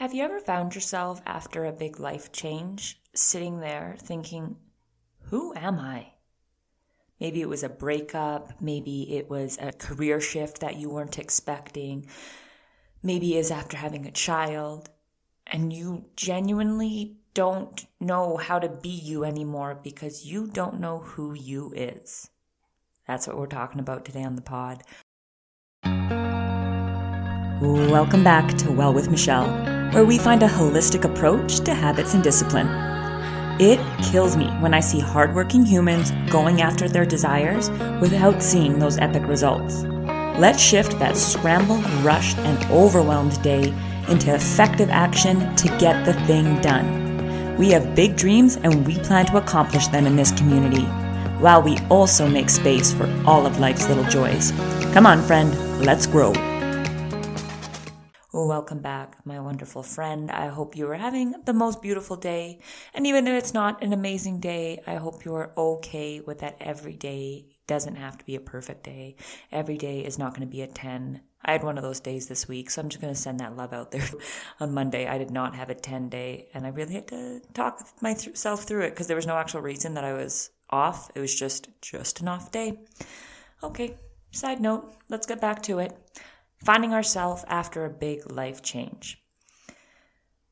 Have you ever found yourself after a big life change sitting there thinking, who am I? Maybe it was a breakup, maybe it was a career shift that you weren't expecting, maybe it's after having a child, and you genuinely don't know how to be you anymore because you don't know who you is. That's what we're talking about today on the pod. Welcome back to Well with Michelle, where we find a holistic approach to habits and discipline. It kills me when I see hardworking humans going after their desires without seeing those epic results. Let's shift that scrambled, rushed, and overwhelmed day into effective action to get the thing done. We have big dreams and we plan to accomplish them in this community, while we also make space for all of life's little joys. Come on, friend, let's grow. Welcome back, my wonderful friend. I hope you are having the most beautiful day. And even if it's not an amazing day, I hope you are okay with that every day doesn't have to be a perfect day. Every day is not going to be a 10. I had one of those days this week, so I'm just going to send that love out there. On Monday, I did not have a 10 day, and I really had to talk myself through it because there was no actual reason that I was off. It was just just an off day. Okay, side note, let's get back to it finding ourselves after a big life change.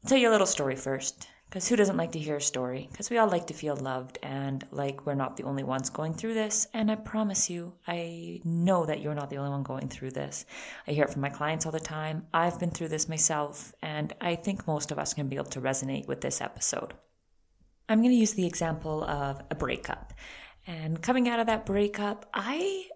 I'll tell you a little story first, because who doesn't like to hear a story? Because we all like to feel loved and like we're not the only ones going through this. And I promise you, I know that you're not the only one going through this. I hear it from my clients all the time. I've been through this myself, and I think most of us can be able to resonate with this episode. I'm going to use the example of a breakup. And coming out of that breakup, I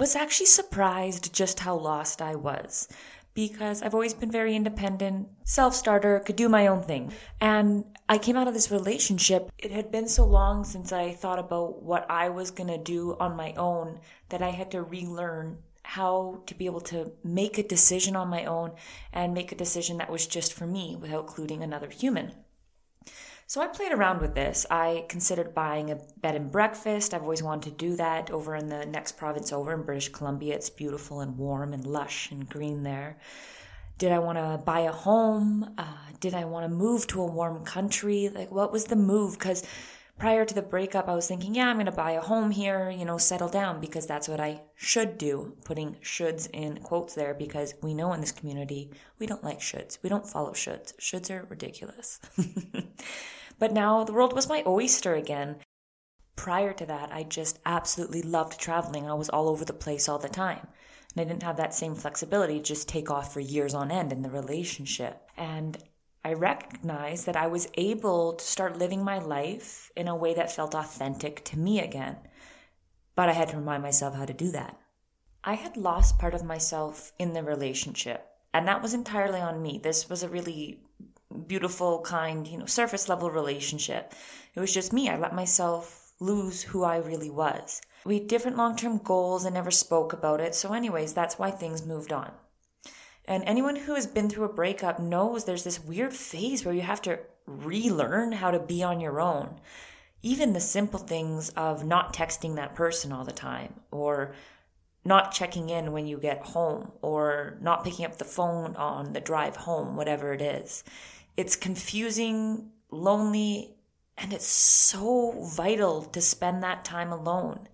was actually surprised just how lost I was because I've always been very independent, self starter, could do my own thing. And I came out of this relationship. It had been so long since I thought about what I was going to do on my own that I had to relearn how to be able to make a decision on my own and make a decision that was just for me without including another human. So I played around with this. I considered buying a bed and breakfast. I've always wanted to do that over in the next province over in British Columbia. It's beautiful and warm and lush and green there. Did I want to buy a home? Uh, did I want to move to a warm country? Like, what was the move? Because prior to the breakup, I was thinking, yeah, I'm going to buy a home here, you know, settle down because that's what I should do. Putting shoulds in quotes there because we know in this community, we don't like shoulds. We don't follow shoulds. Shoulds are ridiculous. but now the world was my oyster again. Prior to that, I just absolutely loved traveling. I was all over the place all the time. And I didn't have that same flexibility just take off for years on end in the relationship. And I recognized that I was able to start living my life in a way that felt authentic to me again. But I had to remind myself how to do that. I had lost part of myself in the relationship, and that was entirely on me. This was a really beautiful, kind, you know, surface level relationship. It was just me. I let myself lose who I really was. We had different long term goals and never spoke about it. So, anyways, that's why things moved on. And anyone who has been through a breakup knows there's this weird phase where you have to relearn how to be on your own. Even the simple things of not texting that person all the time, or not checking in when you get home, or not picking up the phone on the drive home, whatever it is. It's confusing, lonely, and it's so vital to spend that time alone.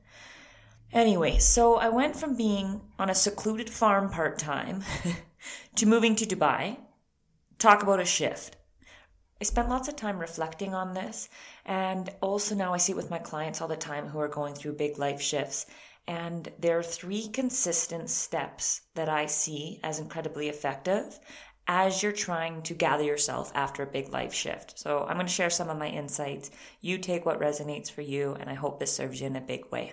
Anyway, so I went from being on a secluded farm part time to moving to Dubai. Talk about a shift. I spent lots of time reflecting on this, and also now I see it with my clients all the time who are going through big life shifts. And there are three consistent steps that I see as incredibly effective as you're trying to gather yourself after a big life shift. So I'm going to share some of my insights. You take what resonates for you, and I hope this serves you in a big way.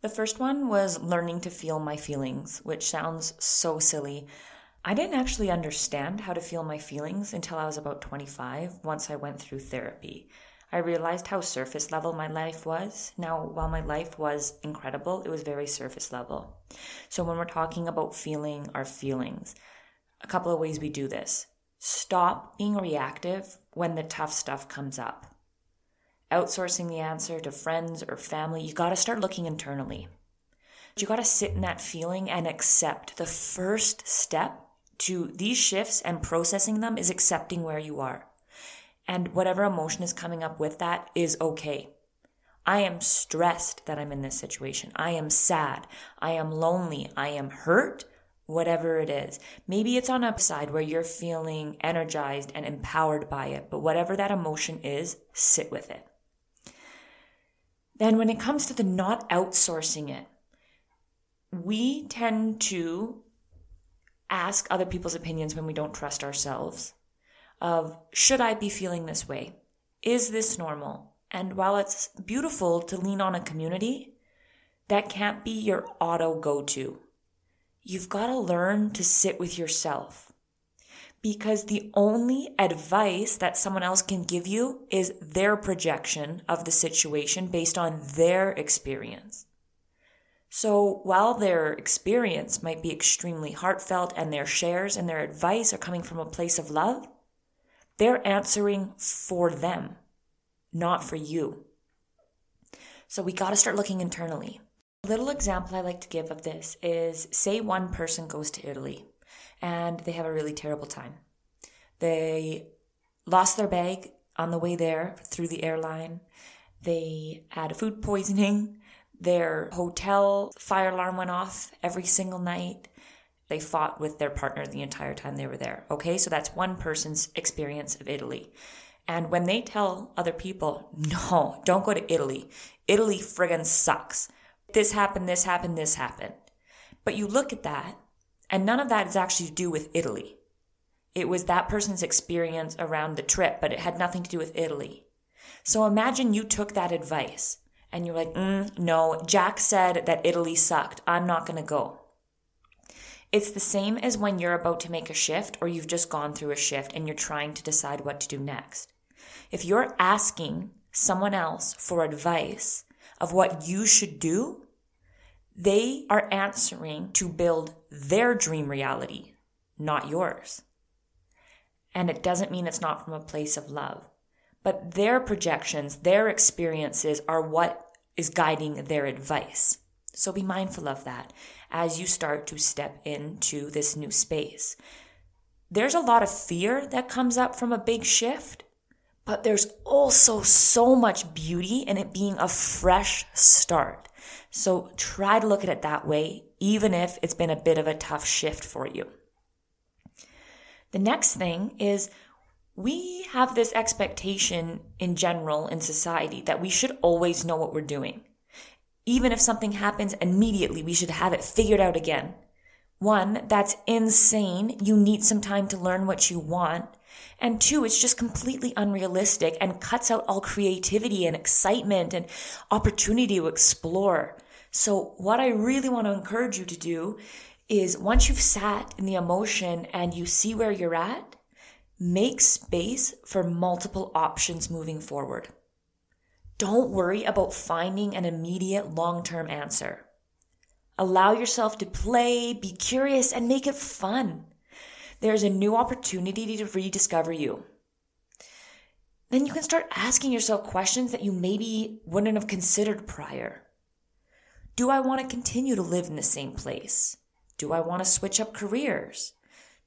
The first one was learning to feel my feelings, which sounds so silly. I didn't actually understand how to feel my feelings until I was about 25 once I went through therapy. I realized how surface level my life was. Now, while my life was incredible, it was very surface level. So, when we're talking about feeling our feelings, a couple of ways we do this. Stop being reactive when the tough stuff comes up outsourcing the answer to friends or family, you got to start looking internally. You got to sit in that feeling and accept the first step to these shifts and processing them is accepting where you are. And whatever emotion is coming up with that is okay. I am stressed that I'm in this situation. I am sad. I am lonely. I am hurt. Whatever it is. Maybe it's on upside where you're feeling energized and empowered by it, but whatever that emotion is, sit with it. Then when it comes to the not outsourcing it, we tend to ask other people's opinions when we don't trust ourselves of should I be feeling this way? Is this normal? And while it's beautiful to lean on a community, that can't be your auto go to. You've got to learn to sit with yourself because the only advice that someone else can give you is their projection of the situation based on their experience. So while their experience might be extremely heartfelt and their shares and their advice are coming from a place of love, they're answering for them, not for you. So we got to start looking internally. A little example I like to give of this is say one person goes to Italy and they have a really terrible time. They lost their bag on the way there through the airline. They had food poisoning. Their hotel fire alarm went off every single night. They fought with their partner the entire time they were there. Okay, so that's one person's experience of Italy. And when they tell other people, no, don't go to Italy. Italy friggin' sucks. This happened, this happened, this happened. But you look at that, and none of that is actually to do with Italy. It was that person's experience around the trip, but it had nothing to do with Italy. So imagine you took that advice and you're like, mm, no, Jack said that Italy sucked. I'm not going to go. It's the same as when you're about to make a shift or you've just gone through a shift and you're trying to decide what to do next. If you're asking someone else for advice of what you should do, they are answering to build their dream reality, not yours. And it doesn't mean it's not from a place of love. But their projections, their experiences are what is guiding their advice. So be mindful of that as you start to step into this new space. There's a lot of fear that comes up from a big shift, but there's also so much beauty in it being a fresh start. So try to look at it that way, even if it's been a bit of a tough shift for you. The next thing is we have this expectation in general in society that we should always know what we're doing. Even if something happens immediately, we should have it figured out again. One, that's insane. You need some time to learn what you want. And two, it's just completely unrealistic and cuts out all creativity and excitement and opportunity to explore. So what I really want to encourage you to do is once you've sat in the emotion and you see where you're at, make space for multiple options moving forward. Don't worry about finding an immediate long term answer. Allow yourself to play, be curious, and make it fun. There's a new opportunity to rediscover you. Then you can start asking yourself questions that you maybe wouldn't have considered prior. Do I want to continue to live in the same place? Do I want to switch up careers?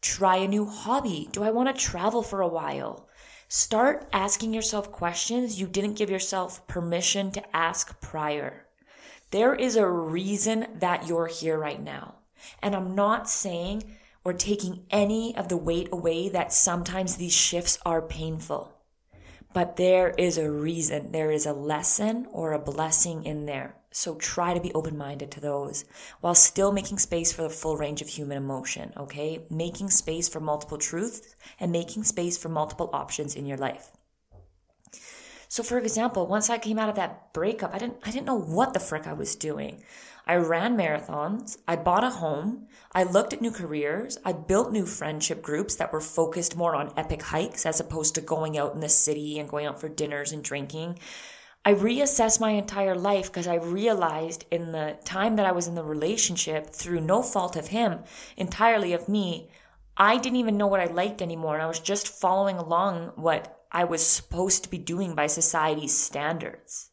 Try a new hobby? Do I want to travel for a while? Start asking yourself questions you didn't give yourself permission to ask prior. There is a reason that you're here right now. And I'm not saying or taking any of the weight away that sometimes these shifts are painful. But there is a reason, there is a lesson or a blessing in there. So try to be open minded to those while still making space for the full range of human emotion, okay? Making space for multiple truths and making space for multiple options in your life. So for example, once I came out of that breakup, I didn't I didn't know what the frick I was doing. I ran marathons, I bought a home, I looked at new careers, I built new friendship groups that were focused more on epic hikes as opposed to going out in the city and going out for dinners and drinking. I reassessed my entire life because I realized in the time that I was in the relationship, through no fault of him, entirely of me, I didn't even know what I liked anymore. And I was just following along what I was supposed to be doing by society's standards.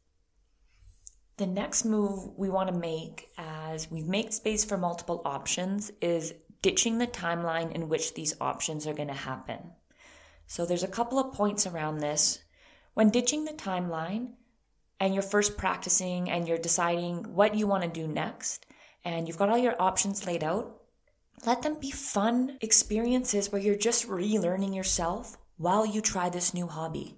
The next move we want to make as we make space for multiple options is ditching the timeline in which these options are going to happen. So there's a couple of points around this. When ditching the timeline and you're first practicing and you're deciding what you want to do next, and you've got all your options laid out, let them be fun experiences where you're just relearning yourself while you try this new hobby.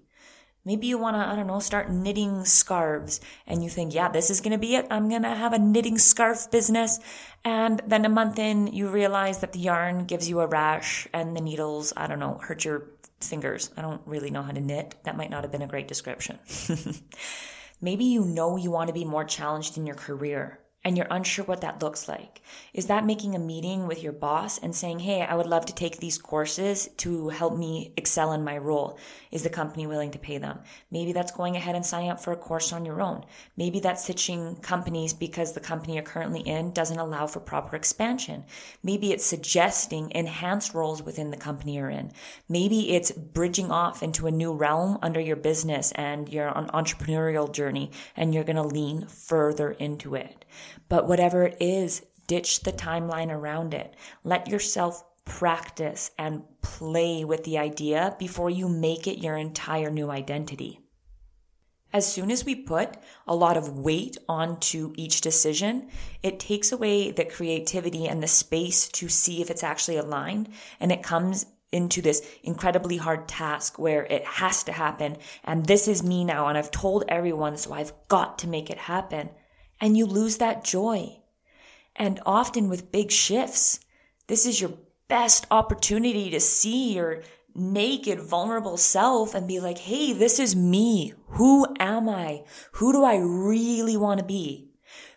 Maybe you want to, I don't know, start knitting scarves and you think, yeah, this is going to be it. I'm going to have a knitting scarf business. And then a month in, you realize that the yarn gives you a rash and the needles, I don't know, hurt your fingers. I don't really know how to knit. That might not have been a great description. Maybe you know you want to be more challenged in your career and you're unsure what that looks like. Is that making a meeting with your boss and saying, Hey, I would love to take these courses to help me excel in my role? Is the company willing to pay them? Maybe that's going ahead and signing up for a course on your own. Maybe that's switching companies because the company you're currently in doesn't allow for proper expansion. Maybe it's suggesting enhanced roles within the company you're in. Maybe it's bridging off into a new realm under your business and you're on entrepreneurial journey and you're going to lean further into it. But whatever it is, ditch the timeline around it. Let yourself practice and play with the idea before you make it your entire new identity. As soon as we put a lot of weight onto each decision, it takes away the creativity and the space to see if it's actually aligned. And it comes into this incredibly hard task where it has to happen. And this is me now. And I've told everyone, so I've got to make it happen and you lose that joy. And often with big shifts, this is your best opportunity to see your naked, vulnerable self and be like, Hey, this is me. Who am I? Who do I really want to be?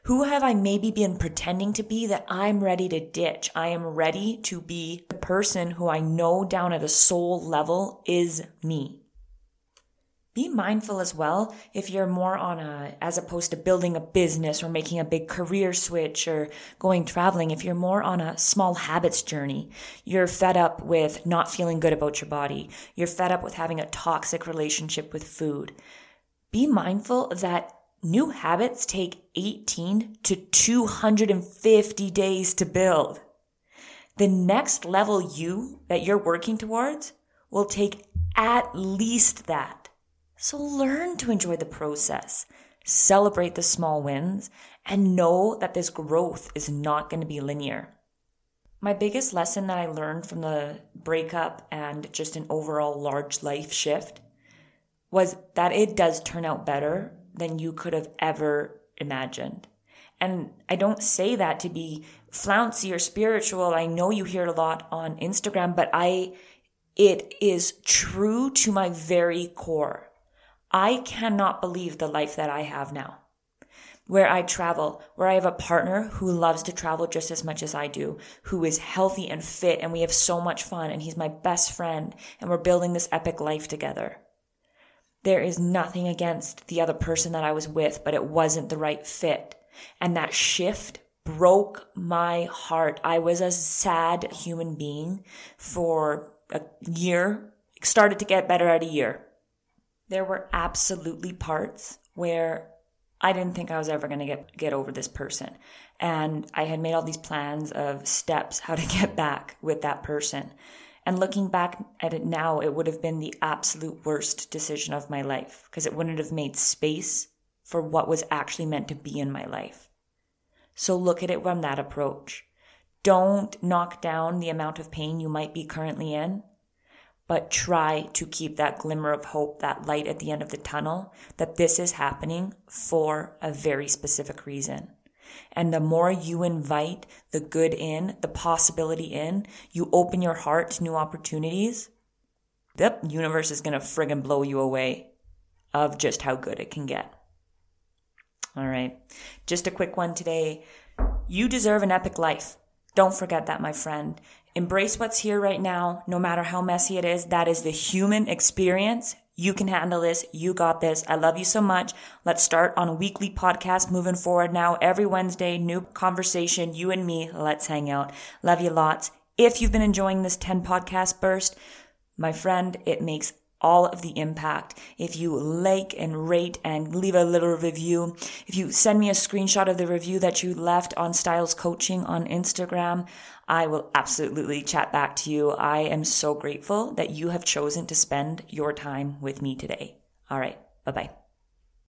Who have I maybe been pretending to be that I'm ready to ditch? I am ready to be the person who I know down at a soul level is me be mindful as well if you're more on a as opposed to building a business or making a big career switch or going traveling if you're more on a small habits journey you're fed up with not feeling good about your body. You're fed up with having a toxic relationship with food. Be mindful that new habits take 18 to 250 days to build. The next level you that you're working towards will take at least that so learn to enjoy the process, celebrate the small wins, and know that this growth is not going to be linear. My biggest lesson that I learned from the breakup and just an overall large life shift was that it does turn out better than you could have ever imagined. And I don't say that to be flouncy or spiritual. I know you hear it a lot on Instagram, but I, it is true to my very core. I cannot believe the life that I have now. Where I travel, where I have a partner who loves to travel just as much as I do, who is healthy and fit, and we have so much fun, and he's my best friend, and we're building this epic life together. There is nothing against the other person that I was with, but it wasn't the right fit. And that shift broke my heart. I was a sad human being for a year, started to get better at a year there were absolutely parts where I didn't think I was ever going to get get over this person. And I had made all these plans of steps how to get back with that person. And looking back at it now, it would have been the absolute worst decision of my life because it wouldn't have made space for what was actually meant to be in my life. So look at it from that approach. Don't knock down the amount of pain you might be currently in but try to keep that glimmer of hope, that light at the end of the tunnel, that this is happening for a very specific reason. And the more you invite the good in, the possibility in, you open your heart to new opportunities, the universe is going to friggin' blow you away of just how good it can get. All right. Just a quick one today. You deserve an epic life. Don't forget that, my friend. Embrace what's here right now, no matter how messy it is. That is the human experience. You can handle this. You got this. I love you so much. Let's start on a weekly podcast moving forward now. Every Wednesday, new conversation, you and me. Let's hang out. Love you lots. If you've been enjoying this 10 podcast burst, my friend, it makes all of the impact if you like and rate and leave a little review. If you send me a screenshot of the review that you left on Stiles Coaching on Instagram, I will absolutely chat back to you. I am so grateful that you have chosen to spend your time with me today. All right. Bye bye.